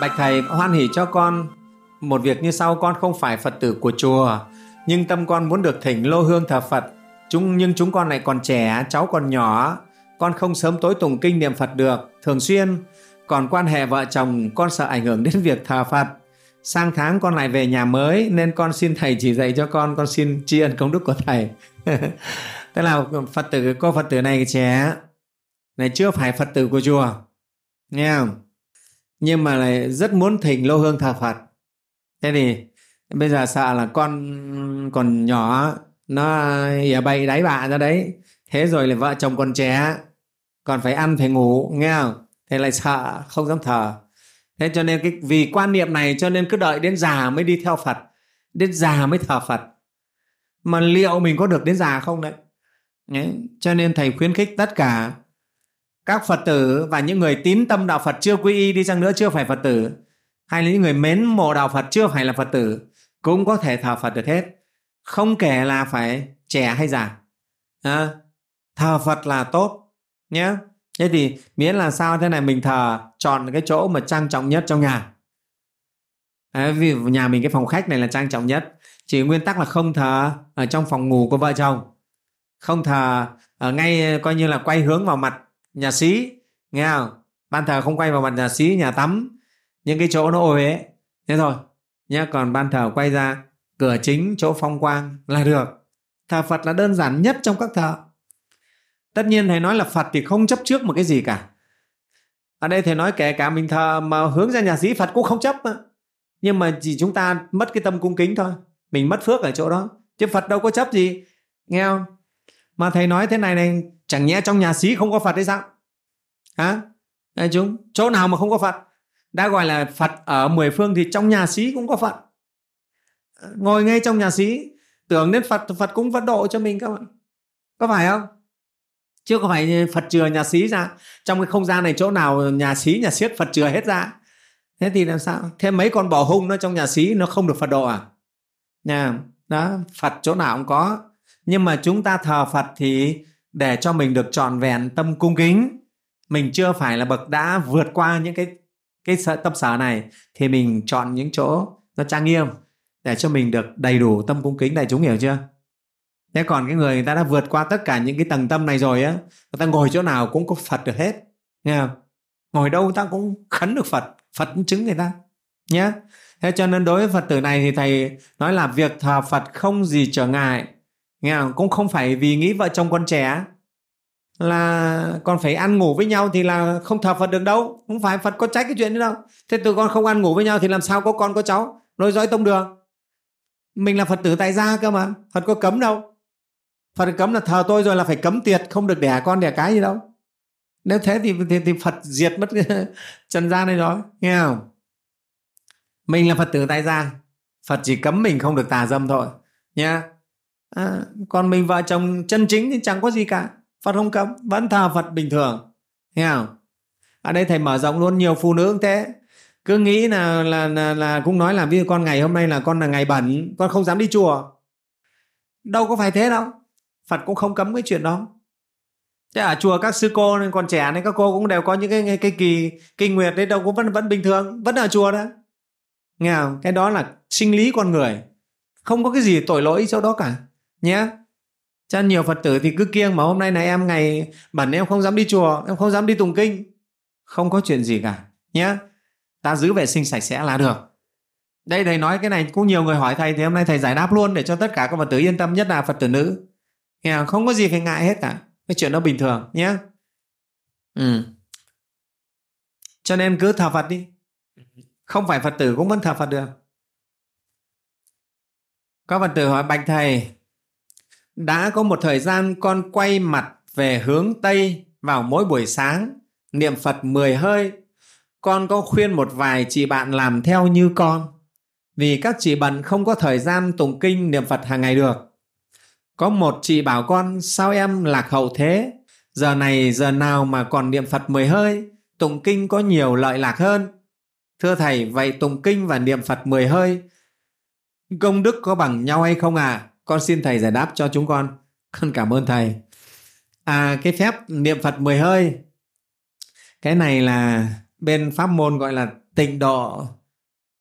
Bạch Thầy hoan hỷ cho con. Một việc như sau con không phải Phật tử của chùa, nhưng tâm con muốn được thỉnh lô hương thờ Phật. Chúng, nhưng chúng con lại còn trẻ, cháu còn nhỏ. Con không sớm tối tụng kinh niệm Phật được, thường xuyên. Còn quan hệ vợ chồng, con sợ ảnh hưởng đến việc thờ Phật. Sang tháng con lại về nhà mới, nên con xin thầy chỉ dạy cho con con xin tri ân công đức của thầy. Tức là Phật tử, cô Phật tử này trẻ, này chưa phải Phật tử của chùa. Nghe không? Nhưng mà lại rất muốn thỉnh lô hương thờ Phật thế thì bây giờ sợ là con còn nhỏ, nó ỉa bay đáy bạ ra đấy. Thế rồi là vợ chồng còn trẻ, còn phải ăn, phải ngủ, nghe không? Thế lại sợ, không dám thờ. Thế cho nên cái, vì quan niệm này cho nên cứ đợi đến già mới đi theo Phật, đến già mới thờ Phật. Mà liệu mình có được đến già không đấy? Đấy. cho nên thầy khuyến khích tất cả các Phật tử và những người tín tâm đạo Phật chưa quy y đi chăng nữa chưa phải Phật tử. Hay là những người mến mộ đạo Phật chưa phải là Phật tử cũng có thể thờ Phật được hết. Không kể là phải trẻ hay già. À, thờ Phật là tốt nhé thế thì miễn là sao thế này mình thờ chọn cái chỗ mà trang trọng nhất trong nhà. À, vì nhà mình cái phòng khách này là trang trọng nhất. Chỉ nguyên tắc là không thờ ở trong phòng ngủ của vợ chồng. Không thờ ở ngay coi như là quay hướng vào mặt nhà xí, nghe không ban thờ không quay vào mặt nhà xí, nhà tắm. Những cái chỗ nó ô ấy. Thế thôi. Nhé còn ban thờ quay ra, cửa chính, chỗ phong quang là được. Thờ phật là đơn giản nhất trong các thờ. Tất nhiên thầy nói là phật thì không chấp trước một cái gì cả. Ở đây thầy nói kể cả mình thờ mà hướng ra nhà sĩ phật cũng không chấp mà. nhưng mà chỉ chúng ta mất cái tâm cung kính thôi. Mình mất phước ở chỗ đó. Chứ phật đâu có chấp gì. Nghe không? Mà thầy nói thế này này chẳng nhẽ trong nhà sĩ không có phật hay sao? Hả? Đây, chúng, chỗ nào mà không có phật? Đã gọi là phật ở mười phương thì trong nhà sĩ cũng có phật. Ngồi ngay trong nhà sĩ tưởng đến phật phật cũng vẫn độ cho mình các bạn. Có phải không? Chứ có phải phật chừa nhà xí ra? Trong cái không gian này chỗ nào nhà xí, nhà xiết phật chừa hết ra? Thế thì làm sao? Thêm mấy con bò hung nó trong nhà xí nó không được phật độ à? Nha. Đó, phật chỗ nào cũng có. Nhưng mà chúng ta thờ phật thì để cho mình được trọn vẹn tâm cung kính. Mình chưa phải là bậc đã vượt qua những cái cái tâm sở này, thì mình chọn những chỗ nó trang nghiêm để cho mình được đầy đủ tâm cung kính đại chúng hiểu chưa? Thế còn cái người người ta đã vượt qua tất cả những cái tầng tâm này rồi á, người ta ngồi chỗ nào cũng có phật được hết, nghe không? Ngồi đâu ta cũng khấn được phật phật cũng chứng người ta nhé thế cho nên đối với phật tử này thì thầy nói là việc thờ phật không gì trở ngại nghe không? cũng không phải vì nghĩ vợ chồng con trẻ. Là còn phải ăn ngủ với nhau thì là không thờ phật được đâu. Không phải phật có trách cái chuyện đó đâu. Thế tụi con không ăn ngủ với nhau thì làm sao có con có cháu? Nối dõi tông đường. Mình là phật tử tại gia cơ mà. Phật có cấm đâu. Phật cấm là thờ tôi rồi là phải cấm tiệt không được đẻ con đẻ cái gì đâu. Nếu thế thì thì, thì Phật diệt mất trần gian này rồi. Nghe không? Mình là Phật tử tại gia. Phật chỉ cấm mình không được tà dâm thôi. Nha à, còn mình vợ chồng chân chính thì chẳng có gì cả. Phật không cấm vẫn thờ Phật bình thường. Nghe không? Ở đây thầy mở rộng luôn nhiều phụ nữ cũng thế. Cứ nghĩ là là là, là cũng nói là ví dụ con ngày hôm nay là con là ngày bẩn con không dám đi chùa. Đâu có phải thế đâu. Phật cũng không cấm cái chuyện đó. Thế ở chùa các sư cô nên còn trẻ nên các cô cũng đều có những cái cái, cái kỳ kinh nguyệt đấy đâu cũng vẫn vẫn bình thường vẫn ở chùa đó. Nghe không? Cái đó là sinh lý con người. Không có cái gì tội lỗi chỗ đó cả nhé cho nhiều phật tử thì cứ kiêng mà hôm nay là em ngày bẩn em không dám đi chùa, em không dám đi tùng kinh. Không có chuyện gì cả nhé ta giữ vệ sinh sạch sẽ là được. Đây thầy nói cái này, cũng nhiều người hỏi thầy, thì hôm nay thầy giải đáp luôn để cho tất cả các phật tử yên tâm, nhất là phật tử nữ. Nghe không? Có gì phải ngại hết cả. Cái chuyện đó bình thường nhé ừ. cho nên cứ thờ phật đi. Không phải phật tử cũng vẫn thờ phật được. Các phật tử hỏi, bạch thầy đã có một thời gian con quay mặt về hướng tây vào mỗi buổi sáng, niệm phật 10 hơi. Con có khuyên một vài chị bạn làm theo như con, vì các chị bận không có thời gian tụng kinh niệm phật hàng ngày được. Có một chị bảo con, sao em lạc hậu thế? Giờ này giờ nào mà còn niệm phật mười hơi, tụng kinh có nhiều lợi lạc hơn. Thưa thầy, vậy tụng kinh và niệm phật mười hơi, công đức có bằng nhau hay không à? Con xin thầy giải đáp cho chúng con. Con cảm ơn thầy. À cái phép niệm phật mười hơi. Cái này là bên pháp môn gọi là tịnh độ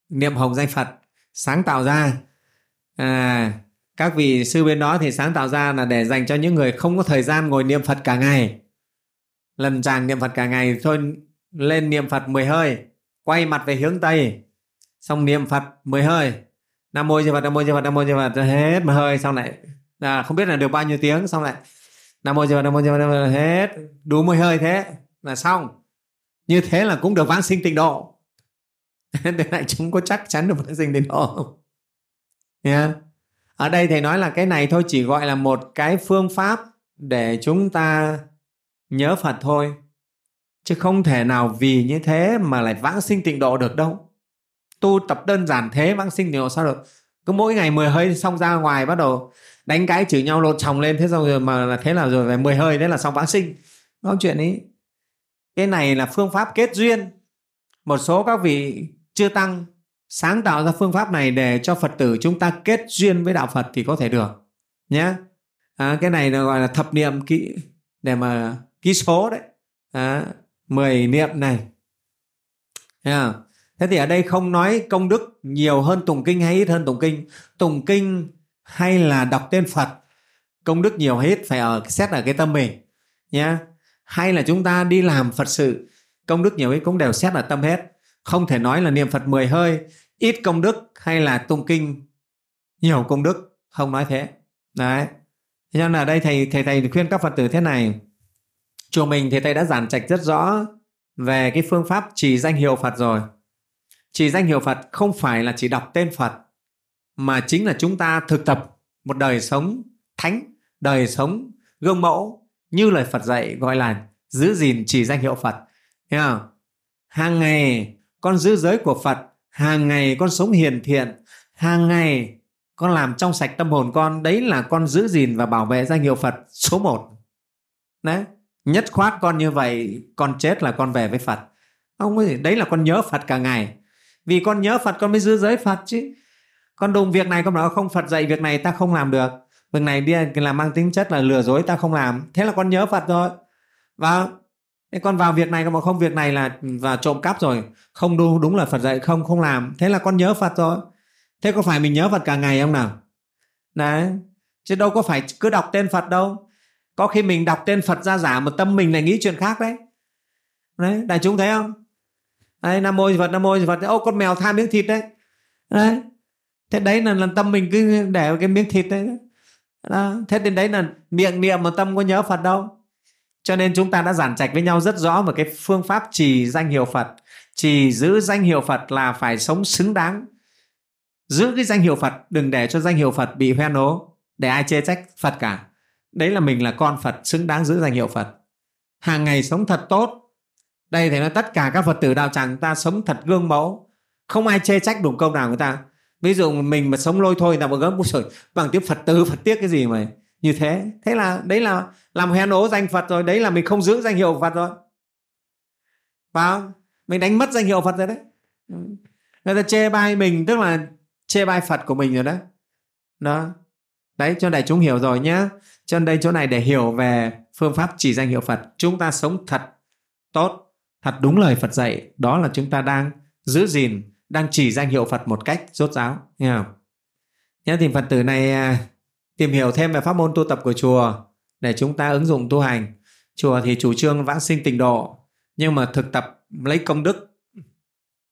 niệm hồng danh phật sáng tạo ra. À, các vị sư bên đó thì sáng tạo ra là để dành cho những người không có thời gian ngồi niệm phật cả ngày. Lần tràng niệm phật cả ngày thôi lên niệm phật 10 hơi quay mặt về hướng tây xong niệm phật 10 hơi nam mô di phật nam mô di phật nam mô di phật. Hết mà hơi xong lại. À, không biết là được bao nhiêu tiếng xong lại. Nam mô di phật nam mô di phật, nam mô hết. Đủ 10 hơi thế là xong. Như thế là cũng được vãng sinh tịnh độ. Thế này chúng có chắc chắn được vãng sinh tịnh độ không? Yeah. ở đây thầy nói là cái này thôi chỉ gọi là một cái phương pháp để chúng ta nhớ phật thôi. Chứ không thể nào vì như thế mà lại vãng sinh tịnh độ được đâu tu tập đơn giản thế vãng sinh thì độ sao được? Cứ mỗi ngày 10 hơi xong ra ngoài bắt đầu đánh cái chửi nhau lộn chồng lên thế xong rồi mà là thế là rồi về 10 hơi thế là xong vãng sinh. Đó chuyện ấy cái này là phương pháp kết duyên. Một số các vị chưa tăng sáng tạo ra phương pháp này để cho phật tử chúng ta kết duyên với đạo phật thì có thể được nhé à, cái này là gọi là thập niệm kỹ để mà ký số đấy. À, 10 niệm này. Yeah thế thì ở đây không nói công đức nhiều hơn tụng kinh hay ít hơn tụng kinh. Tụng kinh hay là đọc tên phật, công đức nhiều hay ít phải ở, xét ở cái tâm mình nhé hay là chúng ta đi làm phật sự, công đức nhiều ít cũng đều xét ở tâm hết. Không thể nói là niệm phật 10 hơi, ít công đức hay là tụng kinh nhiều công đức, không nói thế. Đấy. Cho nên là đây thầy thầy thầy khuyên các phật tử thế này. Chùa mình thì thầy đã giảng trạch rất rõ về cái phương pháp trì danh hiệu phật rồi chỉ danh hiệu phật không phải là chỉ đọc tên phật, mà chính là chúng ta thực tập một đời sống thánh, đời sống gương mẫu như lời phật dạy gọi là giữ gìn chỉ danh hiệu phật. Thấy không? hàng ngày con giữ giới của phật, hàng ngày con sống hiền thiện, hàng ngày con làm trong sạch tâm hồn con, đấy là con giữ gìn và bảo vệ danh hiệu phật số một. Đấy, nhất khoát con như vậy, con chết là con về với phật. Không có gì, đấy là con nhớ phật cả ngày vì con nhớ phật, con mới giữ giới phật chứ. Con đùng việc này con bảo không, phật dạy việc này ta không làm được. Việc này đi làm mang tính chất là lừa dối, ta không làm. Thế là con nhớ phật rồi. Và thế con vào việc này, con bảo không, việc này là và trộm cắp rồi. Không đúng đúng là phật dạy không không làm. Thế là con nhớ phật rồi. Thế có phải mình nhớ phật cả ngày không nào? Đấy. Chứ đâu có phải cứ đọc tên phật đâu. Có khi mình đọc tên phật ra giả mà tâm mình lại nghĩ chuyện khác đấy. Đấy, đại chúng thấy không? Đấy nam mô phật nam mô phật. Ô con mèo tham miếng thịt đấy. Đấy. Thế đấy là, là tâm mình cứ để cái miếng thịt đấy. Đó. thế đến đấy là miệng niệm mà tâm có nhớ phật đâu. Cho nên chúng ta đã giản trạch với nhau rất rõ về cái phương pháp trì danh hiệu phật. Trì giữ danh hiệu phật là phải sống xứng đáng. Giữ cái danh hiệu phật đừng để cho danh hiệu phật bị hoen ố để ai chê trách phật cả. Đấy là mình là con phật xứng đáng giữ danh hiệu phật. Hàng ngày sống thật tốt đây thì nói tất cả các phật tử đạo tràng ta sống thật gương mẫu. Không ai chê trách đủ câu nào người ta. Ví dụ mình mà sống lôi thôi người ta một gớm rồi bằng tiếp phật tử, phật tiếc cái gì mà như thế? Thế là đấy là làm hoen ố danh phật rồi, đấy là mình không giữ danh hiệu phật rồi. Phải mình đánh mất danh hiệu phật rồi đấy. Người ta chê bai mình, tức là chê bai phật của mình rồi đó. Đó. Đấy, cho đại chúng hiểu rồi nhé cho nên đây chỗ này để hiểu về phương pháp chỉ danh hiệu phật. Chúng ta sống thật tốt thật đúng lời phật dạy, đó là chúng ta đang giữ gìn, đang chỉ danh hiệu phật một cách rốt ráo, nghe không? Nhớ thì phật tử này à, tìm hiểu thêm về pháp môn tu tập của chùa để chúng ta ứng dụng tu hành. Chùa thì chủ trương vãng sinh tịnh độ, nhưng mà thực tập lấy công đức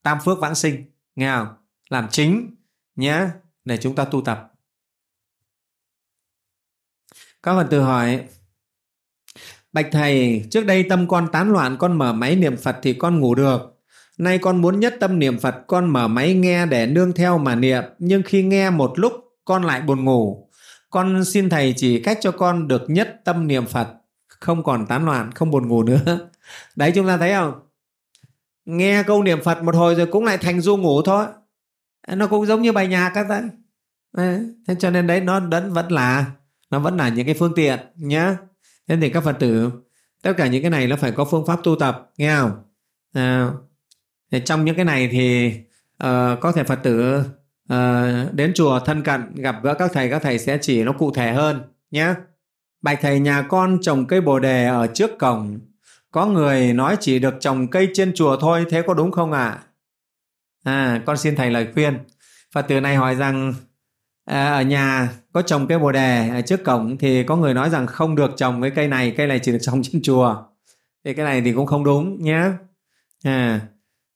tam phước vãng sinh, nghe không? Làm chính nhé để chúng ta tu tập. Các Phật tử hỏi Bạch Thầy, trước đây tâm con tán loạn, con mở máy niệm Phật thì con ngủ được. Nay con muốn nhất tâm niệm Phật, con mở máy nghe để nương theo mà niệm. Nhưng khi nghe một lúc, con lại buồn ngủ. Con xin Thầy chỉ cách cho con được nhất tâm niệm Phật, không còn tán loạn, không buồn ngủ nữa. Đấy chúng ta thấy không? Nghe câu niệm Phật một hồi rồi cũng lại thành du ngủ thôi. Nó cũng giống như bài nhạc các đấy. Thế cho nên đấy nó vẫn vẫn là nó vẫn là những cái phương tiện nhé thế thì các phật tử tất cả những cái này nó phải có phương pháp tu tập nghe không? À, thì trong những cái này thì uh, có thể phật tử uh, đến chùa thân cận gặp gỡ các thầy các thầy sẽ chỉ nó cụ thể hơn nhé bạch thầy nhà con trồng cây bồ đề ở trước cổng. Có người nói chỉ được trồng cây trên chùa thôi thế có đúng không ạ? À? à con xin thầy lời khuyên. Phật tử này hỏi rằng à, ở nhà có trồng cây bồ đề. Ở trước cổng thì có người nói rằng không được trồng cái cây này cây này chỉ được trồng trên chùa. Thì cái này thì cũng không đúng nhé à,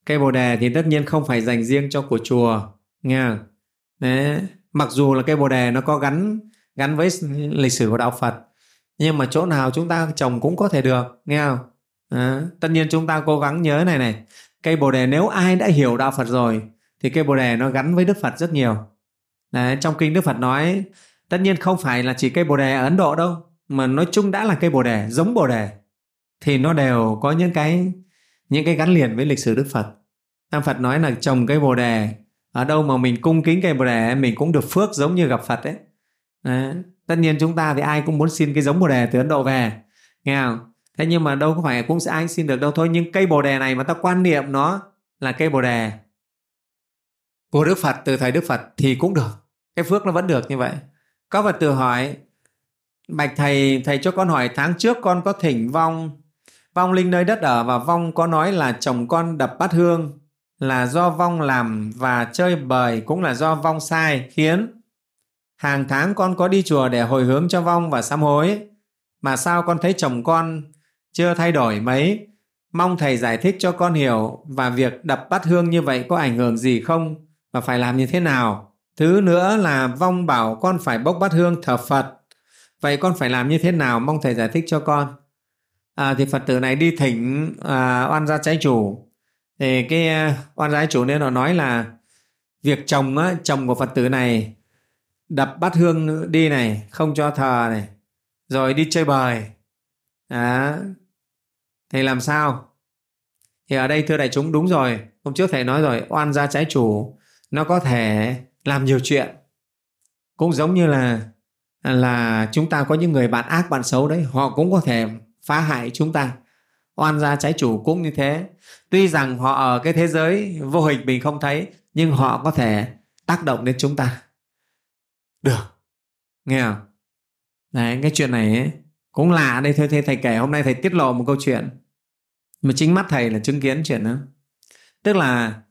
cây bồ đề thì tất nhiên không phải dành riêng cho của chùa nha. Đấy. mặc dù là cây bồ đề nó có gắn gắn với lịch sử của đạo phật nhưng mà chỗ nào chúng ta trồng cũng có thể được nghe không? À, tất nhiên chúng ta cố gắng nhớ này này cây bồ đề nếu ai đã hiểu đạo phật rồi thì cây bồ đề nó gắn với đức phật rất nhiều. Đấy, trong kinh đức phật nói tất nhiên không phải là chỉ cây bồ đề ở ấn độ đâu mà nói chung đã là cây bồ đề giống bồ đề thì nó đều có những cái những cái gắn liền với lịch sử đức phật Tam Phật nói là trồng cây bồ đề ở đâu mà mình cung kính cây bồ đề mình cũng được phước giống như gặp Phật ấy. Đấy. Tất nhiên chúng ta thì ai cũng muốn xin cái giống bồ đề từ Ấn Độ về, nghe không? Thế nhưng mà đâu có phải cũng sẽ ai xin được đâu thôi. Nhưng cây bồ đề này mà ta quan niệm nó là cây bồ đề của Đức Phật từ thời Đức Phật thì cũng được. Cái phước nó vẫn được như vậy. Có Phật tử hỏi Bạch thầy, thầy cho con hỏi tháng trước con có thỉnh vong Vong linh nơi đất ở và vong có nói là chồng con đập bát hương là do vong làm và chơi bời cũng là do vong sai khiến hàng tháng con có đi chùa để hồi hướng cho vong và sám hối mà sao con thấy chồng con chưa thay đổi mấy mong thầy giải thích cho con hiểu và việc đập bát hương như vậy có ảnh hưởng gì không và phải làm như thế nào? Thứ nữa là vong bảo con phải bốc bát hương thờ phật. Vậy con phải làm như thế nào? Mong thầy giải thích cho con. À, thì phật tử này đi thỉnh à, oan gia trái chủ. Thì cái à, oan gia trái chủ nên nó nói là việc chồng á, chồng của phật tử này đập bát hương đi này không cho thờ này rồi đi chơi bời. À, thì làm sao? Thì ở đây thưa đại chúng đúng rồi. Hôm trước thầy nói rồi oan gia trái chủ nó có thể làm nhiều chuyện. Cũng giống như là là chúng ta có những người bạn ác bạn xấu đấy họ cũng có thể phá hại chúng ta oan gia trái chủ cũng như thế. Tuy rằng họ ở cái thế giới vô hình mình không thấy nhưng họ có thể tác động đến chúng ta. Được. Nghe không? Đấy cái chuyện này ấy, cũng lạ đây. Thôi thầy kể hôm nay thầy tiết lộ một câu chuyện mà chính mắt thầy là chứng kiến chuyện đó. Tức là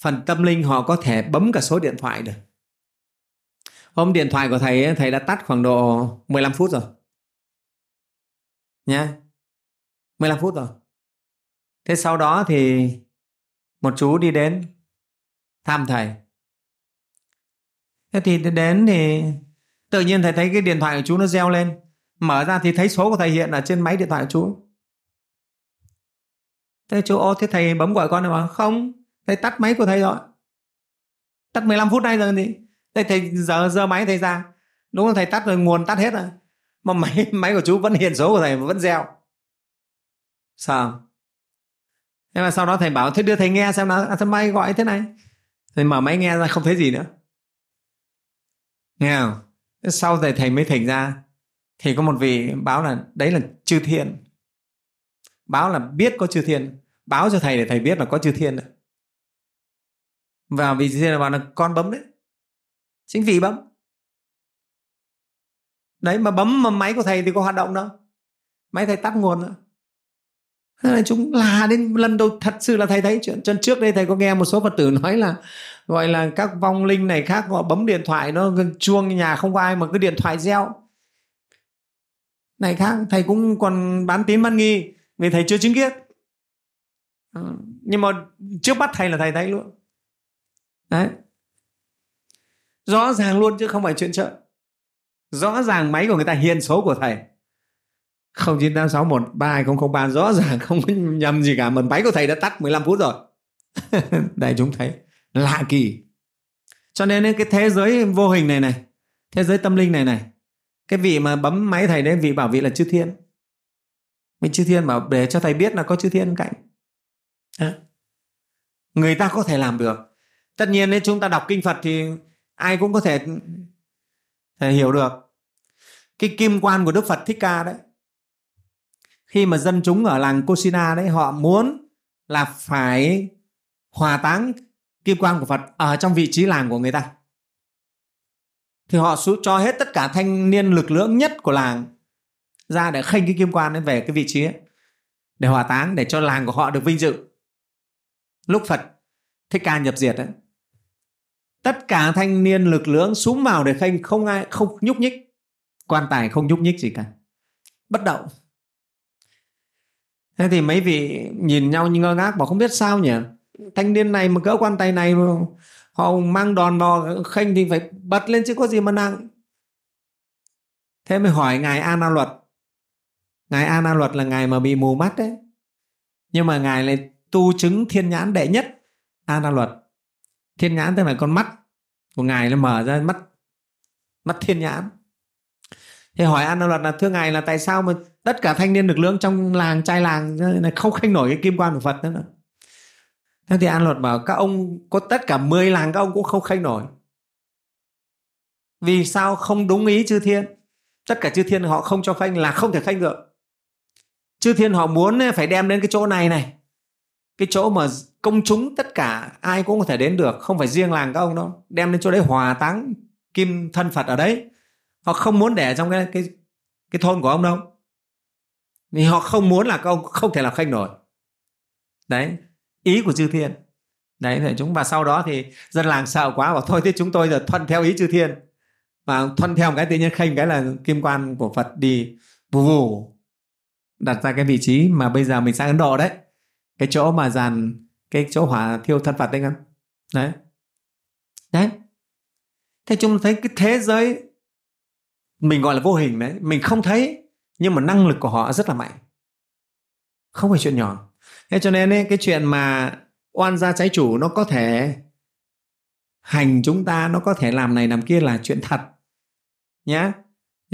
phần tâm linh họ có thể bấm cả số điện thoại được. Hôm điện thoại của thầy ấy, thầy đã tắt khoảng độ 15 phút rồi. Nhá. 15 phút rồi. Thế sau đó thì một chú đi đến thăm thầy. Thế thì đến thì tự nhiên thầy thấy cái điện thoại của chú nó reo lên. Mở ra thì thấy số của thầy hiện ở trên máy điện thoại của chú. Thế chú ô thế thầy bấm gọi con được mà không thầy tắt máy của thầy rồi. Tắt 15 phút nay rồi thì thầy, thầy giờ giờ máy thầy ra. Đúng là thầy tắt rồi nguồn tắt hết rồi. Mà máy máy của chú vẫn hiện số của thầy mà vẫn gieo sao? Thế mà sau đó thầy bảo thế đưa thầy nghe xem nào. À, sao gọi thế này? Thầy mở máy nghe ra không thấy gì nữa. Nghe không? Sau thầy thầy mới thỉnh ra. Thì có một vị báo là đấy là chư thiên. Báo là biết có chư thiên. Báo cho thầy để thầy biết là có chư thiên nữa và vì thế là bạn là con bấm đấy. Chính vì bấm. Đấy, mà bấm mà máy của thầy thì có hoạt động đâu. Máy thầy tắt nguồn nữa. Thế là chúng là đến lần đầu thật sự là thầy thấy. Chuyện chân trước đây thầy có nghe một số phật tử nói là, gọi là các vong linh này khác, họ bấm điện thoại nó chuông nhà không có ai mà cứ điện thoại reo. Này khác, thầy cũng còn bán tín bán nghi vì thầy chưa chứng kiến. Ờ, nhưng mà trước bắt thầy là thầy thấy luôn đấy. Rõ ràng luôn chứ không phải chuyện chợ. Rõ ràng máy của người ta hiền số của thầy. 0986132003 rõ ràng không có nhầm gì cả, mà máy của thầy đã tắt 15 phút rồi. Đây, chúng thấy. Lạ kỳ. Cho nên cái thế giới vô hình này này, thế giới tâm linh này này, cái vị mà bấm máy thầy đấy, vị bảo vị là chư thiên. Vị chư thiên bảo để cho thầy biết là có chư thiên cạnh. À. người ta có thể làm được tất nhiên nếu chúng ta đọc kinh phật thì ai cũng có thể, thể hiểu được. Cái kim quan của đức phật thích ca đấy khi mà dân chúng ở làng kosina đấy họ muốn là phải hòa táng kim quan của Phật ở trong vị trí làng của người ta. Thì họ cho hết tất cả thanh niên lực lượng nhất của làng ra để khênh cái kim quan ấy về cái vị trí ấy, để hòa táng để cho làng của họ được vinh dự. Lúc Phật thích ca nhập diệt đấy tất cả thanh niên lực lượng súng vào để khênh không ai, không nhúc nhích. Quan tài không nhúc nhích gì cả. Bất động. Thế thì mấy vị nhìn nhau như ngơ ngác bảo không biết sao nhỉ? Thanh niên này mà cỡ quan tài này họ mang đòn vào khênh thì phải bật lên chứ có gì mà nặng. Thế mới hỏi ngài a na luật. Ngài a na luật là ngài mà bị mù mắt đấy. Nhưng mà ngài lại tu chứng thiên nhãn đệ nhất a na luật thiên nhãn tức là con mắt của ngài nó mở ra mắt mắt thiên nhãn. Thì hỏi a luật là, thưa ngài, là tại sao mà tất cả thanh niên lực lượng trong làng trai làng này không khanh nổi cái kim quan của phật nữa? Thế thì an luật bảo, các ông, có tất cả 10 làng các ông cũng không khanh nổi. Vì sao không đúng ý chư thiên? Tất cả chư thiên họ không cho khanh là không thể khanh được. Chư thiên họ muốn phải đem đến cái chỗ này này. Cái chỗ mà công chúng tất cả ai cũng có thể đến được, không phải riêng làng các ông đâu. Đem đến chỗ đấy hòa táng kim thân phật ở đấy. Họ không muốn để trong cái cái cái thôn của ông đâu. Vì họ không muốn là các ông không thể làm khanh nổi. Đấy, ý của chư thiên. Đấy thì chúng, và sau đó thì dân làng sợ quá, bảo thôi thế chúng tôi giờ thuận theo ý chư thiên. Và thuận theo một cái tự nhiên khanh cái là kim quan của phật đi vù vù, đặt ra cái vị trí mà bây giờ mình sang ấn độ đấy. Cái chỗ mà dàn cái chỗ hỏa thiêu thân phật đấy ngắn. Đấy. Đấy. Thế chúng thấy cái thế giới mình gọi là vô hình đấy mình không thấy nhưng mà năng lực của họ rất là mạnh. Không phải chuyện nhỏ. Thế cho nên ấy, cái chuyện mà oan gia trái chủ nó có thể hành chúng ta nó có thể làm này làm kia là chuyện thật. Nhé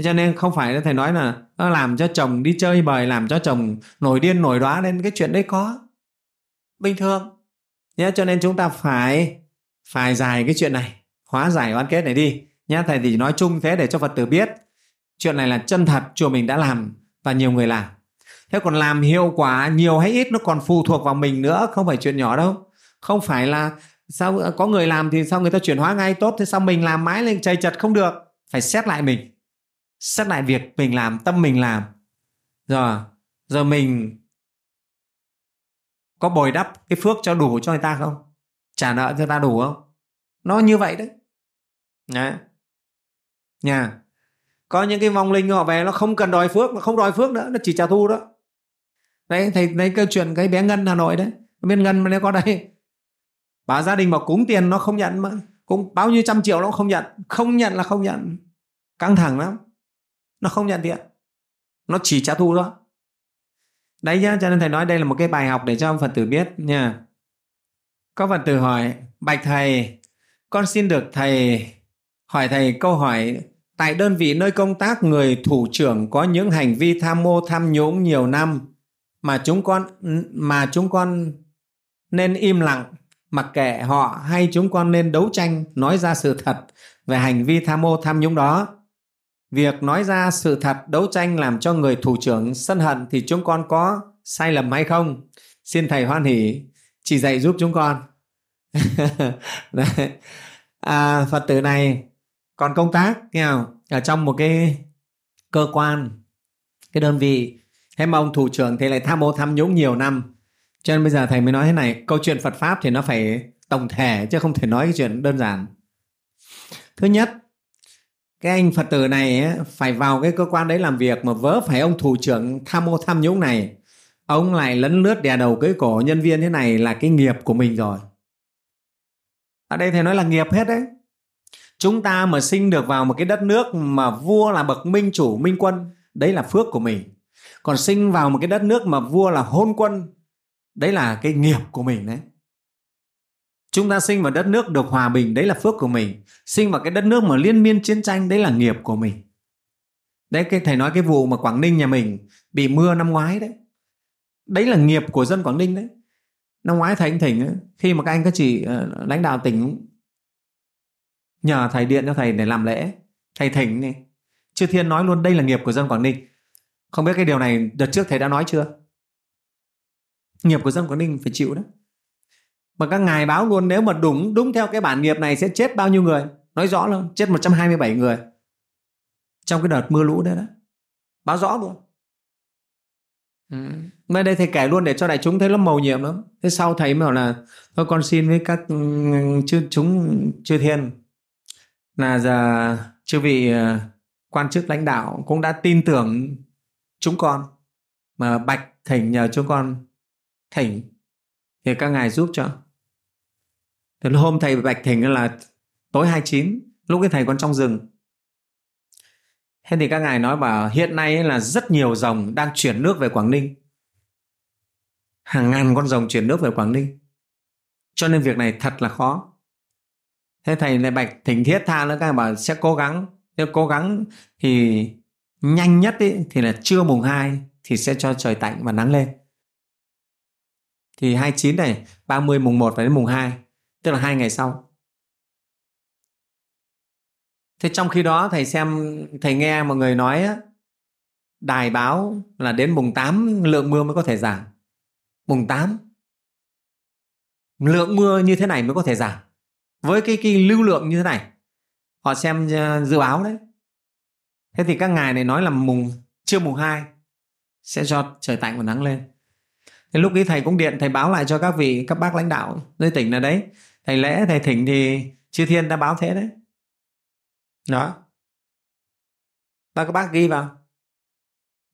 cho nên không phải thầy nói là nó làm cho chồng đi chơi bời làm cho chồng nổi điên nổi đoá lên cái chuyện đấy có bình thường. Nhé cho nên chúng ta phải phải giải cái chuyện này. Hóa giải oan kết này đi. Nhé thầy thì nói chung thế để cho phật tử biết. Chuyện này là chân thật, chùa mình đã làm và nhiều người làm. Thế còn làm hiệu quả nhiều hay ít nó còn phụ thuộc vào mình nữa, không phải chuyện nhỏ đâu. Không phải là sao, có người làm thì sao người ta chuyển hóa ngay tốt, thế sao mình làm mãi lên chầy chật không được? Phải xét lại mình. Xét lại việc mình làm, tâm mình làm. Rồi rồi mình có bồi đắp cái phước cho đủ cho người ta không? Trả nợ cho người ta đủ không? Nó như vậy đấy. Đấy nha có những cái vong linh họ về nó không cần đòi phước, nó không đòi phước nữa, nó chỉ trả thu đó. Đấy thầy lấy câu chuyện cái bé ngân hà nội đấy. Bên ngân mà nó có đây. Bà gia đình bảo cúng tiền nó không nhận mà. Cũng bao nhiêu trăm triệu nó không nhận. Không nhận là không nhận. Căng thẳng lắm. Nó không nhận tiền nó chỉ trả thu đó đấy nhá, cho nên thầy nói đây là một cái bài học để cho ông phật tử biết nha. Có phật tử hỏi, bạch thầy, con xin được thầy hỏi thầy câu hỏi, tại đơn vị nơi công tác người thủ trưởng có những hành vi tham mô tham nhũng nhiều năm mà chúng con, mà chúng con nên im lặng, mặc kệ họ hay chúng con nên đấu tranh, nói ra sự thật về hành vi tham mô tham nhũng đó? Việc nói ra sự thật đấu tranh làm cho người thủ trưởng sân hận thì chúng con có sai lầm hay không? Xin thầy hoan hỷ chỉ dạy giúp chúng con. Đấy. À, phật tử này còn công tác nghe không? ở trong một cái cơ quan cái đơn vị. Thế mà ông thủ trưởng thì lại tham ô tham nhũng nhiều năm. Cho nên bây giờ thầy mới nói thế này câu chuyện phật pháp thì nó phải tổng thể chứ không thể nói cái chuyện đơn giản. Thứ nhất cái anh phật tử này ấy, phải vào cái cơ quan đấy làm việc mà vớ phải ông thủ trưởng tham ô tham nhũng này. Ông lại lấn lướt đè đầu cưới cổ nhân viên thế này là cái nghiệp của mình rồi. Ở đây thầy nói là nghiệp hết đấy. Chúng ta mà sinh được vào một cái đất nước mà vua là bậc minh chủ minh quân đấy là phước của mình. Còn sinh vào một cái đất nước mà vua là hôn quân đấy là cái nghiệp của mình đấy chúng ta sinh vào đất nước được hòa bình đấy là phước của mình. Sinh vào cái đất nước mà liên miên chiến tranh đấy là nghiệp của mình. Đấy cái thầy nói cái vụ mà quảng ninh nhà mình bị mưa năm ngoái đấy. Đấy là nghiệp của dân quảng ninh đấy. Năm ngoái thầy anh thỉnh ấy, khi mà các anh các chị ờ, lãnh đạo tỉnh nhờ thầy điện cho thầy để làm lễ. Thầy thỉnh này chư thiên nói luôn đây là nghiệp của dân quảng ninh. Không biết cái điều này đợt trước thầy đã nói chưa? Nghiệp của dân quảng ninh phải chịu đấy mà các ngài báo luôn, nếu mà đúng đúng theo cái bản nghiệp này sẽ chết bao nhiêu người? Nói rõ luôn chết 127 người. Trong cái đợt mưa lũ đấy đó. Báo rõ luôn. Ừ. Đây thầy kể luôn để cho đại chúng thấy nó màu nhiệm lắm. Thế sau thầy mới bảo là, thôi con xin với các ừ, chư chúng, chư thiên là giờ chư vị ờ, quan chức lãnh đạo cũng đã tin tưởng chúng con. Mà bạch thỉnh nhờ chúng con thỉnh thì các ngài giúp cho thì hôm thầy bạch thỉnh là tối 29 lúc cái thầy còn trong rừng. Thế thì các ngài nói bảo hiện nay là rất nhiều dòng đang chuyển nước về Quảng Ninh. Hàng ngàn con rồng chuyển nước về Quảng Ninh. Cho nên việc này thật là khó. Thế thầy lại bạch thỉnh thiết tha nữa các ngài bảo sẽ cố gắng nếu cố gắng thì nhanh nhất ý, thì là trưa mùng 2 thì sẽ cho trời tạnh và nắng lên. Thì 29 này 30 mùng 1 và đến mùng 2 tức là hai ngày sau. Thế trong khi đó thầy xem thầy nghe mọi người nói á, đài báo là đến mùng 8 lượng mưa mới có thể giảm. Mùng 8 lượng mưa như thế này mới có thể giảm. Với cái, cái lưu lượng như thế này họ xem ờ, dự báo đấy. Thế thì các ngài này nói là mùng trưa mùng 2 sẽ cho trời tạnh và nắng lên. Thế lúc ấy thầy cũng điện thầy báo lại cho các vị các bác lãnh đạo nơi tỉnh là đấy thầy lễ thầy thỉnh thì chư thiên đã báo thế đấy. Đó. Và các bác ghi vào.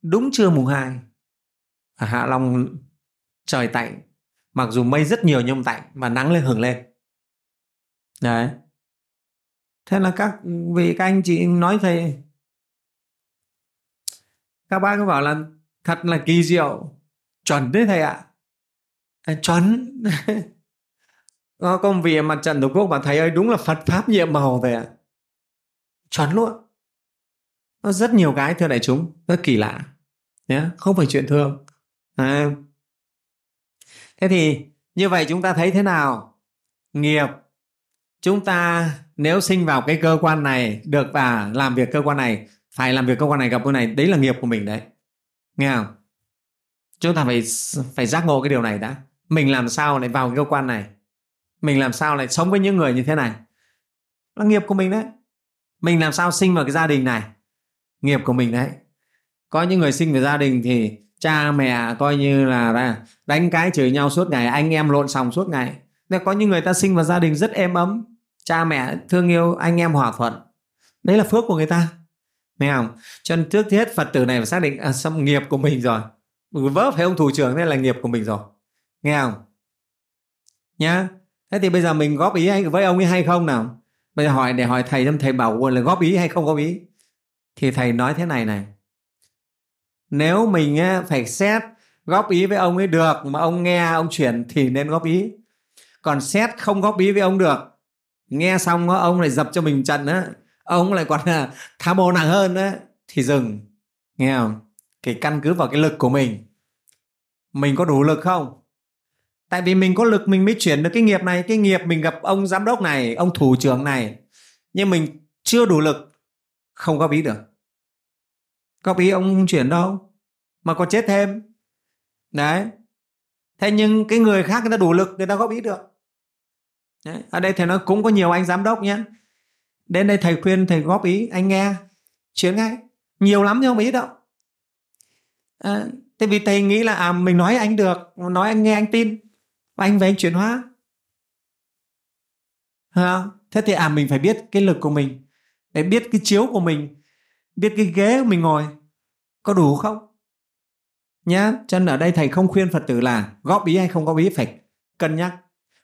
Đúng trưa mùng 2 ở Hạ Long trời tạnh. Mặc dù mây rất nhiều nhưng tạnh mà nắng lên hưởng lên. Đấy. Thế là các vị các anh chị nói thầy các bác có bảo là thật là kỳ diệu. Chuẩn đấy thầy ạ. À, chuẩn. có công vì mặt trận tổ quốc bạn thấy ơi, đúng là phật pháp nhiệm màu vậy ạ. Chuẩn luôn nó rất nhiều cái thưa đại chúng, rất kỳ lạ. Nhé không phải chuyện thường. À. thế thì, như vậy chúng ta thấy thế nào? Nghiệp. Chúng ta nếu sinh vào cái cơ quan này được và làm việc cơ quan này, phải làm việc cơ quan này gặp cơ này, đấy là nghiệp của mình đấy. Nghe không? Chúng ta phải phải giác ngộ cái điều này đã. Mình làm sao lại vào cái cơ quan này? Mình làm sao lại sống với những người như thế này? Là nghiệp của mình đấy. Mình làm sao sinh vào cái gia đình này? Nghiệp của mình đấy. Có những người sinh vào gia đình thì cha mẹ coi như là đánh cái chửi nhau suốt ngày anh em lộn xòng suốt ngày. Nên có những người ta sinh vào gia đình rất êm ấm. Cha mẹ thương yêu anh em hòa thuận. Đấy là phước của người ta. Nghe không? Cho nên trước hết phật tử này phải xác định à, xong nghiệp của mình rồi. Vớ phải ông thủ trưởng đây là nghiệp của mình rồi. Nghe không? Nhá thế thì bây giờ mình góp ý với ông ấy hay không nào? Bây giờ hỏi để hỏi thầy xem thầy bảo là góp ý hay không góp ý? Thì thầy nói thế này này. Nếu mình phải xét góp ý với ông ấy được mà ông nghe ông chuyển thì nên góp ý. Còn xét không góp ý với ông được, nghe xong ông lại dập cho mình trận á. Ông lại còn là tham mô nặng hơn á, thì dừng. Nghe không? Cái căn cứ vào cái lực của mình. Mình có đủ lực không? Tại vì mình có lực mình mới chuyển được cái nghiệp này. Cái nghiệp mình gặp ông giám đốc này ông thủ trưởng này. Nhưng mình chưa đủ lực không góp ý được. Góp ý ông không chuyển đâu mà còn chết thêm. Đấy. Thế nhưng cái người khác người ta đủ lực người ta góp ý được. Đấy. ở đây thầy nói cũng có nhiều anh giám đốc nhé. Đến đây thầy khuyên thầy góp ý anh nghe chuyển ngay. Nhiều lắm chứ không ý đâu. À, thế vì thầy nghĩ là à mình nói anh được nói anh nghe anh tin anh về anh chuyển hóa. À, thế thì à mình phải biết cái lực của mình. Để biết cái chiếu của mình biết cái ghế của mình ngồi có đủ không? Nhá cho nên ở đây thầy không khuyên phật tử là góp ý hay không góp ý phải cân nhắc.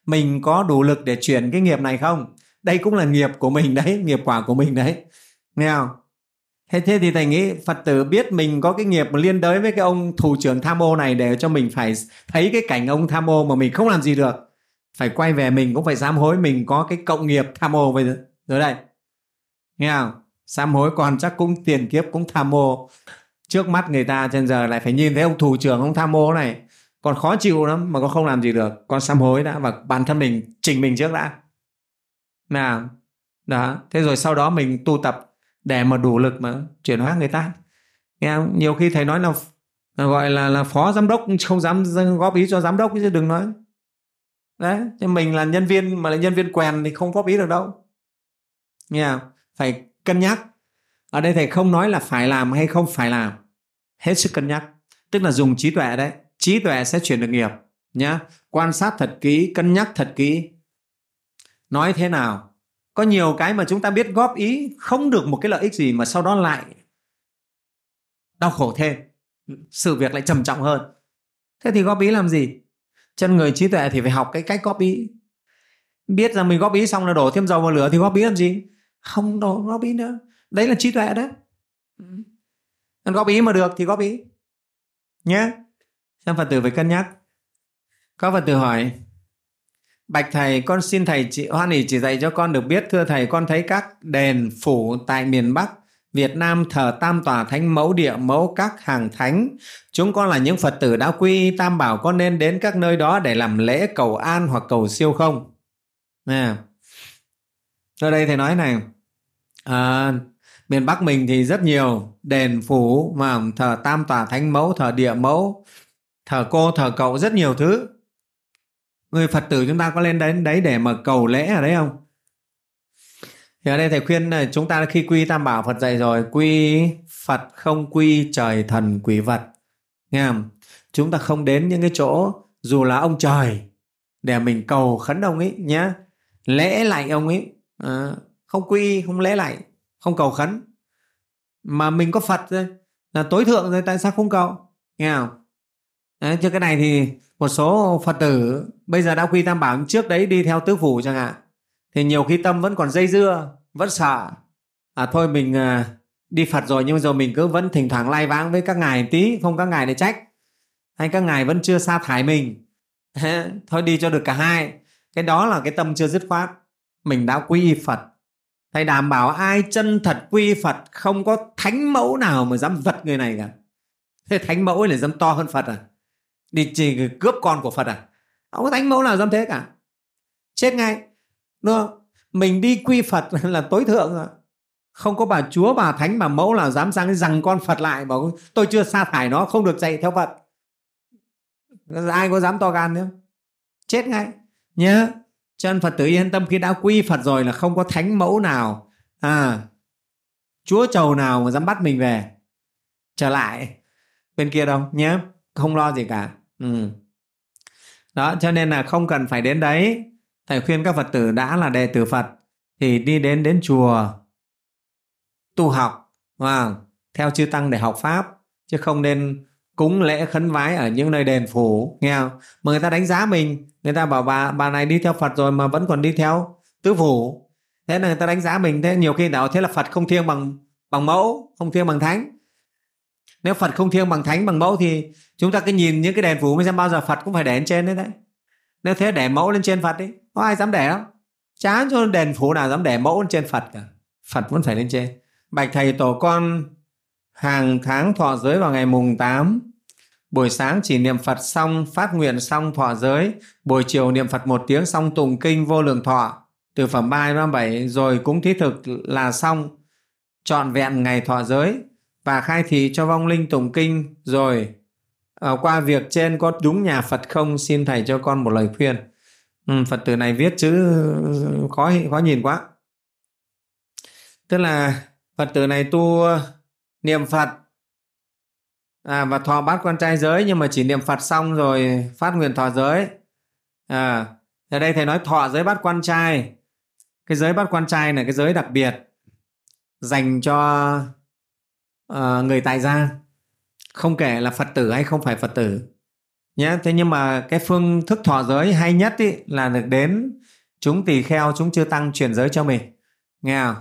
Mình có đủ lực để chuyển cái nghiệp này không? Đây cũng là nghiệp của mình đấy nghiệp quả của mình đấy. Nghe không? Thế thế thì thầy nghĩ phật tử biết mình có cái nghiệp liên đới với cái ông thủ trưởng tham ô này để cho mình phải thấy cái cảnh ông tham ô mà mình không làm gì được. Phải quay về mình, cũng phải sám hối mình có cái cộng nghiệp tham ô bây giờ rồi đây. Nghe không? Sám hối còn chắc cũng tiền kiếp cũng tham ô. Trước mắt người ta trên giờ lại phải nhìn thấy ông thủ trưởng, ông tham ô này. Còn khó chịu lắm mà con không làm gì được. Con sám hối đã và bản thân mình chỉnh mình trước đã. Nào đó. Thế rồi sau đó mình tu tập để mà đủ lực mà chuyển hóa người ta. Nghe không? nhiều khi thầy nói là, gọi là là phó giám đốc không dám góp ý cho giám đốc chứ đừng nói. Đấy chứ mình là nhân viên mà là nhân viên quèn thì không góp ý được đâu. Nghe không? phải cân nhắc. Ở đây thầy không nói là phải làm hay không phải làm. Hết sức cân nhắc. Tức là dùng trí tuệ đấy. Trí tuệ sẽ chuyển được nghiệp nhá. Quan sát thật kỹ cân nhắc thật kỹ. Nói thế nào? Có nhiều cái mà chúng ta biết góp ý không được một cái lợi ích gì mà sau đó lại đau khổ thêm. Sự việc lại trầm trọng hơn. Thế thì góp ý làm gì? Chân người trí tuệ thì phải học cái cách góp ý. Biết rằng mình góp ý xong là đổ thêm dầu vào lửa thì góp ý làm gì? Không đổ góp ý nữa. Đấy là trí tuệ đấy góp ý mà được thì góp ý. Nhé xem phật tử phải cân nhắc. Có phật tử hỏi Bạch thầy, con xin thầy chị hoan hỷ chỉ dạy cho con được biết thưa thầy con thấy các đền phủ tại miền Bắc Việt Nam thờ tam tòa thánh mẫu địa mẫu các hàng thánh. Chúng con là những Phật tử đã quy tam bảo con nên đến các nơi đó để làm lễ cầu an hoặc cầu siêu không? Nè. Ở đây thầy nói này, à, miền Bắc mình thì rất nhiều đền phủ mà thờ tam tòa thánh mẫu, thờ địa mẫu, thờ cô, thờ cậu rất nhiều thứ người phật tử chúng ta có lên đến đấy để mà cầu lễ ở đấy không? Thì ở đây thầy khuyên là chúng ta khi quy tam bảo phật dạy rồi quy phật không quy trời thần quỷ vật. Nghe không? Chúng ta không đến những cái chỗ dù là ông trời để mình cầu khấn ông ấy nhé lễ lại ông ấy. À, không quy không lễ lại không cầu khấn. Mà mình có phật rồi là tối thượng rồi tại sao không cầu? Nghe không? Đấy, chứ cái này thì một số phật tử bây giờ đã quy tam bảo trước đấy đi theo tứ phủ chẳng hạn. Thì nhiều khi tâm vẫn còn dây dưa vẫn sợ. À thôi mình à, đi phật rồi nhưng mà giờ mình cứ vẫn thỉnh thoảng lai vãng với các ngài tí không các ngài để trách. Hay các ngài vẫn chưa sa thải mình. Thôi đi cho được cả hai. Cái đó là cái tâm chưa dứt khoát. Mình đã quy phật. Thầy đảm bảo ai chân thật quy phật không có thánh mẫu nào mà dám vật người này cả. Thế thánh mẫu ấy là dám to hơn phật à? Đi chỉ cướp con của phật à? Không có thánh mẫu nào dám thế cả? Chết ngay. Đúng không? Mình đi quy phật là tối thượng rồi. Không có bà chúa, bà thánh, bà mẫu nào dám sang rằng con phật lại bảo tôi chưa sa thải nó, không được dạy theo phật. Ai có dám to gan nữa? Chết ngay. Nhớ chân phật tử yên tâm khi đã quy phật rồi là không có thánh mẫu nào à chúa chầu nào mà dám bắt mình về. Trở lại bên kia đâu nhé không lo gì cả ừ. đó, cho nên là không cần phải đến đấy. Thầy khuyên các phật tử đã là đệ tử phật thì đi đến đến chùa tu học và theo chư tăng để học pháp, chứ không nên cúng lễ khấn vái ở những nơi đền phủ, nghe không? Mà người ta đánh giá mình, người ta bảo bà bà này đi theo phật rồi mà vẫn còn đi theo tứ phủ. Thế là người ta đánh giá mình, thế nhiều khi đạo thế là phật không thiêng bằng bằng mẫu, không thiêng bằng thánh nếu phật không thiêng bằng thánh, bằng mẫu thì chúng ta cứ nhìn những cái đèn phủ mới xem bao giờ phật cũng phải để lên trên đấy đấy. Nếu thế để mẫu lên trên phật đi, có ai dám để không? Chán cho đèn phủ nào dám để mẫu lên trên phật cả. Phật vẫn phải lên trên. Bạch thầy tổ con, hàng tháng thọ giới vào ngày mùng 8 buổi sáng chỉ niệm phật xong, phát nguyện xong thọ giới, buổi chiều niệm phật một tiếng xong tụng kinh vô lượng thọ, từ phẩm 3 đến 7 rồi cúng thí thực là xong, trọn vẹn ngày thọ giới và khai thị cho vong linh tụng kinh rồi à, qua việc trên có đúng nhà Phật không xin thầy cho con một lời khuyên. Ừ, Phật tử này viết chữ ừ, khó khó nhìn quá. Tức là Phật tử này tu niệm Phật à, và thọ bát quan trai giới nhưng mà chỉ niệm Phật xong rồi phát nguyện thọ giới. À, ở đây thầy nói thọ giới bát quan trai. Cái giới bát quan trai là cái giới đặc biệt dành cho uh, người tại gia. Không kể là phật tử hay không phải phật tử. Nhé thế nhưng mà cái phương thức thọ giới hay nhất ý, là được đến chúng tỳ kheo chúng chưa tăng chuyển giới cho mình. Nghe không?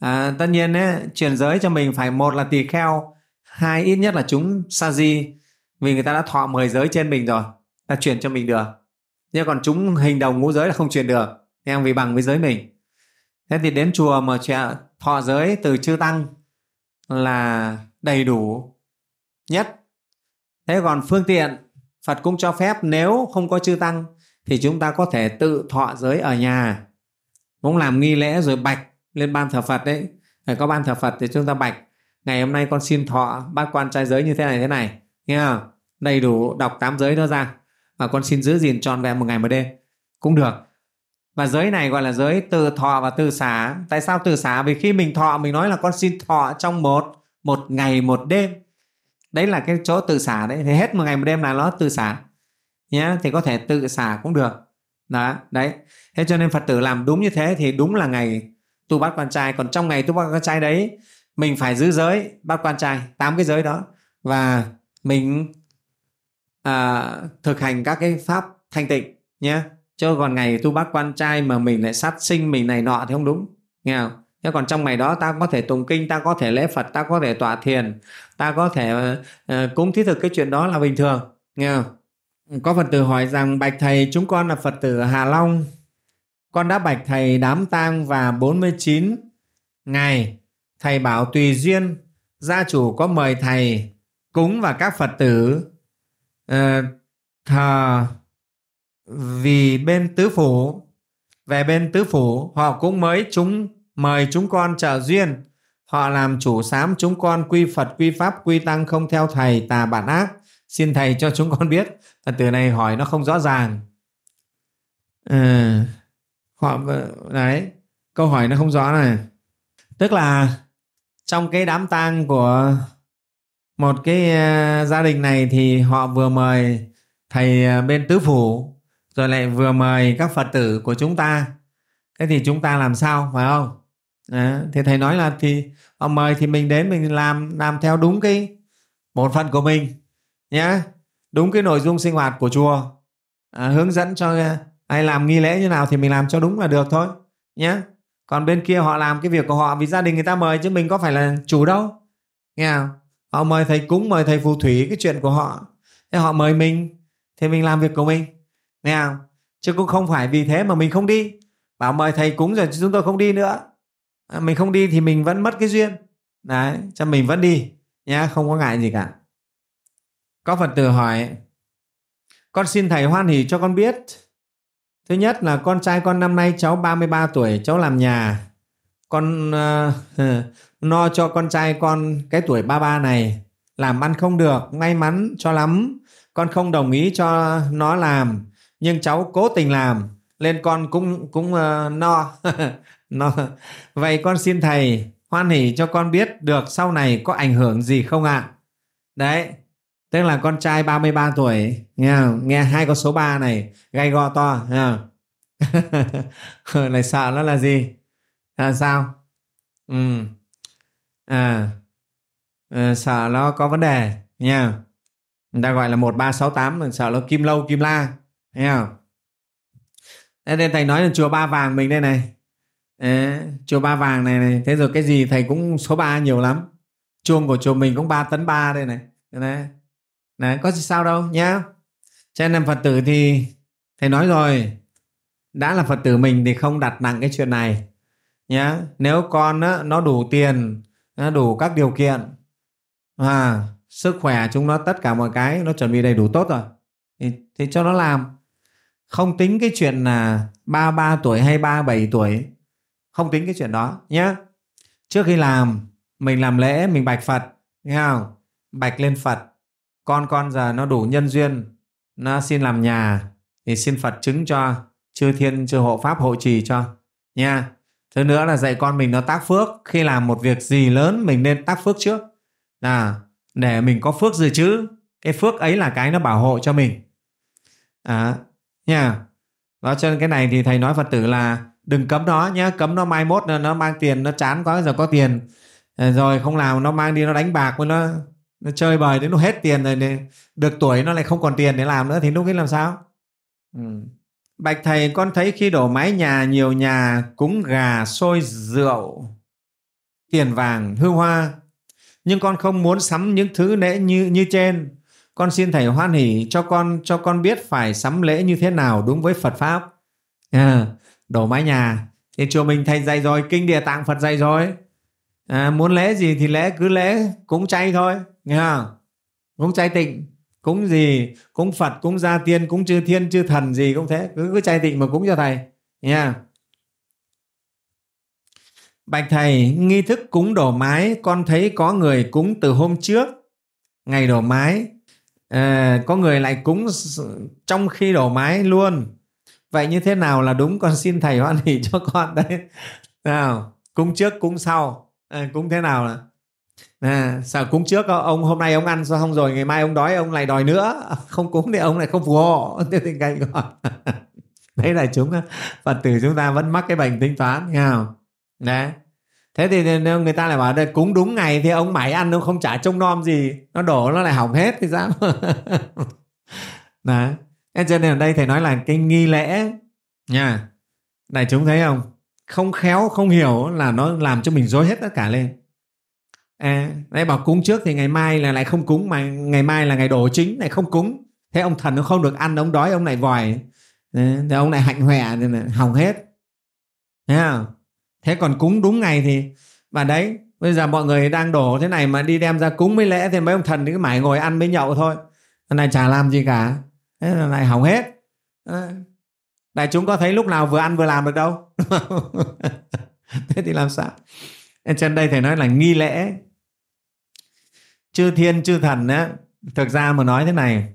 À, tất nhiên ấy, chuyển giới cho mình phải một là tỳ kheo hai ít nhất là chúng sa di vì người ta đã thọ mười giới trên mình rồi ta chuyển cho mình được. Nhưng còn chúng hình đồng ngũ giới là không chuyển được. Em vì bằng với giới mình. Thế thì đến chùa mà thọ giới từ chư tăng là đầy đủ nhất. Thế còn phương tiện, phật cũng cho phép nếu không có chư tăng thì chúng ta có thể tự thọ giới ở nhà. Cũng làm nghi lễ rồi bạch lên ban thờ phật đấy. Phải có ban thờ phật thì chúng ta bạch, ngày hôm nay con xin thọ bát quan trai giới như thế này thế này. Nghe không? Đầy đủ đọc tám giới đó ra. Và con xin giữ gìn tròn vẹn một ngày một đêm. Cũng được và giới này gọi là giới từ thọ và từ xả. Tại sao từ xả? Vì khi mình thọ mình nói là con xin thọ trong một một ngày một đêm. Đấy là cái chỗ tự xả đấy. Thì hết một ngày một đêm là nó tự xả. Nhé thì có thể tự xả cũng được. Đó đấy. Thế cho nên phật tử làm đúng như thế thì đúng là ngày tu bát quan trai. Còn trong ngày tu bát quan trai đấy mình phải giữ giới bát quan trai tám cái giới đó. Và mình à, thực hành các cái pháp thanh tịnh nhé chứ còn ngày tu bác quan trai mà mình lại sát sinh mình này nọ thì không đúng. Nghe không? Thế còn trong ngày đó ta có thể tụng kinh ta có thể lễ phật ta có thể tọa thiền ta có thể uh, cúng thí thực cái chuyện đó là bình thường. Nghe không? Có Phật tử hỏi rằng Bạch Thầy chúng con là Phật tử Hà Long. Con đã bạch Thầy đám tang và 49 ngày. Thầy bảo tùy duyên Gia chủ có mời Thầy cúng và các Phật tử uh, thờ vì bên tứ phủ, về bên tứ phủ, họ cũng mới chúng, mời chúng con trợ duyên. Họ làm chủ sám chúng con quy Phật, quy Pháp, quy Tăng không theo thầy tà bản ác. Xin thầy cho chúng con biết. Phật tử này hỏi nó không rõ ràng. Ừ. họ đấy, câu hỏi nó không rõ này. Tức là trong cái đám tang của một cái ờ, gia đình này thì họ vừa mời thầy ờ, bên tứ phủ rồi lại vừa mời các phật tử của chúng ta. Thế thì chúng ta làm sao phải không? À, thì thầy nói là thì họ mời thì mình đến mình làm làm theo đúng cái bổn phận của mình nhé đúng cái nội dung sinh hoạt của chùa. À, hướng dẫn cho ai làm nghi lễ như nào thì mình làm cho đúng là được thôi nhé còn bên kia họ làm cái việc của họ vì gia đình người ta mời chứ mình có phải là chủ đâu nghe không? Họ mời thầy cúng mời thầy phù thủy cái chuyện của họ. Thế họ mời mình thì mình làm việc của mình nghe không? Chứ cũng không phải vì thế mà mình không đi. Bảo mời thầy cúng rồi chúng tôi không đi nữa. À, mình không đi thì mình vẫn mất cái duyên. Đấy cho mình vẫn đi nhá không có ngại gì cả. Có Phật tử hỏi Con xin Thầy hoan hỉ cho con biết. Thứ nhất là con trai con năm nay cháu 33 tuổi Cháu làm nhà. Con uh, no cho con trai con cái tuổi 33 này. Làm ăn không được May mắn cho lắm. Con không đồng ý cho nó làm. Nhưng cháu cố tình làm Lên con cũng cũng uh, no no Vậy con xin Thầy hoan hỉ cho con biết được sau này có ảnh hưởng gì không ạ? À? Đấy, tức là con trai 33 tuổi nghe không? nghe hai con số 3 này gay go to nghe không? lại sợ nó là gì là sao ừ à, à sợ nó có vấn đề nha người ta gọi là 1368 sợ nó kim lâu kim la thấy không? Thế nên thầy nói là chùa ba vàng mình đây này. Ê, chùa ba vàng này này thế rồi cái gì thầy cũng số ba nhiều lắm. Chuông của chùa mình cũng 3 tấn 3 đây này. Đấy Đấy, có gì sao đâu nhá. Cho nên phật tử thì thầy nói rồi đã là phật tử mình thì không đặt nặng cái chuyện này nhá. Nếu con á, nó đủ tiền nó đủ các điều kiện à, sức khỏe chúng nó tất cả mọi cái nó chuẩn bị đầy đủ tốt rồi thì, thì cho nó làm không tính cái chuyện là ba ba tuổi hay ba bảy tuổi không tính cái chuyện đó nhé trước khi làm mình làm lễ mình bạch phật nghe không? Bạch lên phật. Con con giờ nó đủ nhân duyên. Nó xin làm nhà thì xin Phật chứng cho chư thiên chư hộ pháp hộ trì cho nha. Thứ nữa là dạy con mình nó tác phước. Khi làm một việc gì lớn mình nên tác phước trước. Là để mình có phước dự trữ cái phước ấy là cái nó bảo hộ cho mình. À, nha. Đó, cho nên cái này thì thầy nói phật tử là đừng cấm nó nhé cấm nó mai mốt, nó mang tiền, nó chán quá, giờ có tiền. Ờ, rồi không làm nó mang đi, nó đánh bạc với nó nó chơi bời đến lúc hết tiền rồi thì được tuổi nó lại không còn tiền để làm nữa thì lúc ấy làm sao? Ừ. bạch thầy, con thấy khi đổ mái nhà, nhiều nhà cúng gà sôi rượu, tiền vàng, hương hoa. Nhưng con không muốn sắm những thứ lễ như như trên con xin thầy hoan hỷ cho con cho con biết phải sắm lễ như thế nào đúng với Phật pháp. À, đổ mái nhà. Thì chùa mình thầy dạy rồi kinh địa tạng Phật dạy rồi. À, muốn lễ gì thì lễ cứ lễ cúng chay thôi nghe không? Cúng chay tịnh cúng gì cúng phật cúng gia tiên cúng chư thiên chư thần gì cũng thế cứ cứ chay tịnh mà cúng cho thầy nha bạch thầy nghi thức cúng đổ mái con thấy có người cúng từ hôm trước. Ngày đổ mái à, có người lại cúng trong khi đổ mái luôn. Vậy như thế nào là đúng? Con xin thầy hoan hỷ cho con đấy. Nào cúng trước cúng sau. À, cúng thế nào là à, sao cúng trước ờ, ông hôm nay ông ăn xong rồi ngày mai ông đói ông lại đòi nữa. Không cúng thì ông lại không phù hộ. Thế thì cái gọi đấy là chúng phật tử chúng ta vẫn mắc cái bệnh tính toán nghe không? Đấy thế thì nếu người ta lại bảo đây cúng đúng ngày thì ông mày ăn nó không trả trông nom gì. Nó đổ nó lại hỏng hết thì sao? Đấy. Cho nên ở đây thầy nói là cái nghi lễ nha. Đại chúng thấy không? Không khéo không hiểu là nó làm cho mình dối hết tất cả lên. À, đấy bảo cúng trước thì ngày mai là lại không cúng mà ngày mai là ngày đổ chính lại không cúng. Thế ông thần nó không được ăn ông đói ông lại vòi. Thì ông lại hạnh hoẹ thì hỏng hết. Thấy không? Thế còn cúng đúng ngày thì mà đấy bây giờ mọi người đang đổ thế này mà đi đem ra cúng mới lễ thì mấy ông thần cứ mãi ngồi ăn mới nhậu thôi. Này chả làm gì cả. Thế là lại hỏng hết. Đại chúng có thấy lúc nào vừa ăn vừa làm được đâu. Thế thì làm sao? Trên đây thầy nói là nghi lễ. Chư thiên chư thần á thực ra mà nói thế này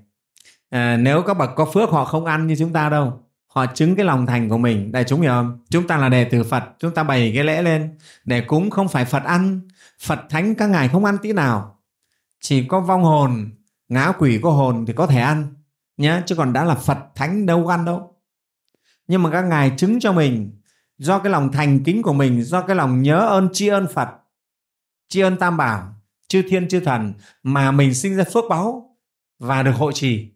à, nếu các bậc có phước họ không ăn như chúng ta đâu họ chứng cái lòng thành của mình. Đại chúng hiểu không? Chúng ta là đệ tử phật, chúng ta bày cái lễ lên. Để cúng không phải phật ăn, phật thánh các ngài không ăn tí nào. Chỉ có vong hồn, ngã quỷ có hồn thì có thể ăn nhé chứ còn đã là phật thánh đâu ăn đâu. Nhưng mà các ngài chứng cho mình, do cái lòng thành kính của mình, do cái lòng nhớ ơn, tri ân phật, tri ân tam bảo, chư thiên, chư thần mà mình sinh ra phước báu và được hộ trì.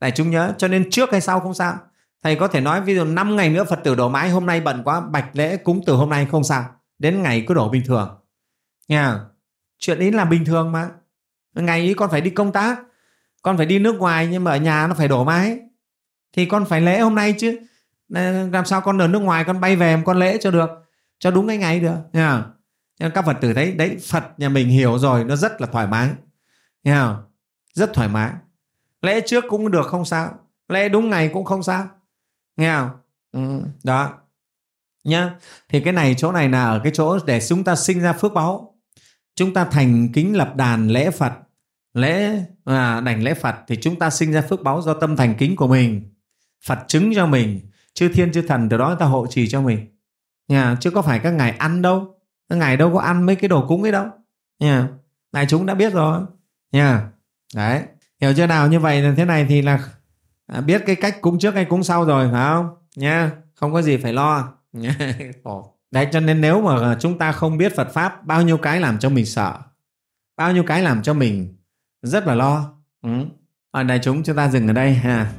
Đại chúng nhớ, cho nên trước hay sau không sao thầy có thể nói ví dụ 5 ngày nữa phật tử đổ mái hôm nay bận quá, bạch lễ cúng từ hôm nay không sao. Đến ngày cứ đổ bình thường. Nha, chuyện ấy là bình thường mà. Ngày ấy con phải đi công tác, con phải đi nước ngoài nhưng mà ở nhà nó phải đổ mái thì con phải lễ hôm nay chứ. Làm sao con ở nước ngoài con bay về con lễ cho được, cho đúng cái ngày được. Nha nên các phật tử thấy, đấy, phật nhà mình hiểu rồi, nó rất là thoải mái. Nha, rất thoải mái. Lễ trước cũng được không sao, lễ đúng ngày cũng không sao nghe không? Ừ, đó. Nhá thì cái này chỗ này là ở cái chỗ để chúng ta sinh ra phước báu chúng ta thành kính lập đàn lễ phật. Lễ à, đảnh lễ phật thì chúng ta sinh ra phước báu do tâm thành kính của mình. Phật chứng cho mình chư thiên chư thần từ đó người ta hộ trì cho mình. Nha chứ có phải các ngài ăn đâu. Các ngài đâu có ăn mấy cái đồ cúng ấy đâu. Nha này chúng đã biết rồi. Nha đấy. Hiểu chưa nào? Như vậy là thế này thì là à, biết cái cách cúng trước hay cúng sau rồi phải không? Nha không có gì phải lo. Đấy cho nên nếu mà à, chúng ta không biết Phật pháp bao nhiêu cái làm cho mình sợ? Bao nhiêu cái làm cho mình rất là lo? Ừ. ở đây chúng chúng ta dừng ở đây ha.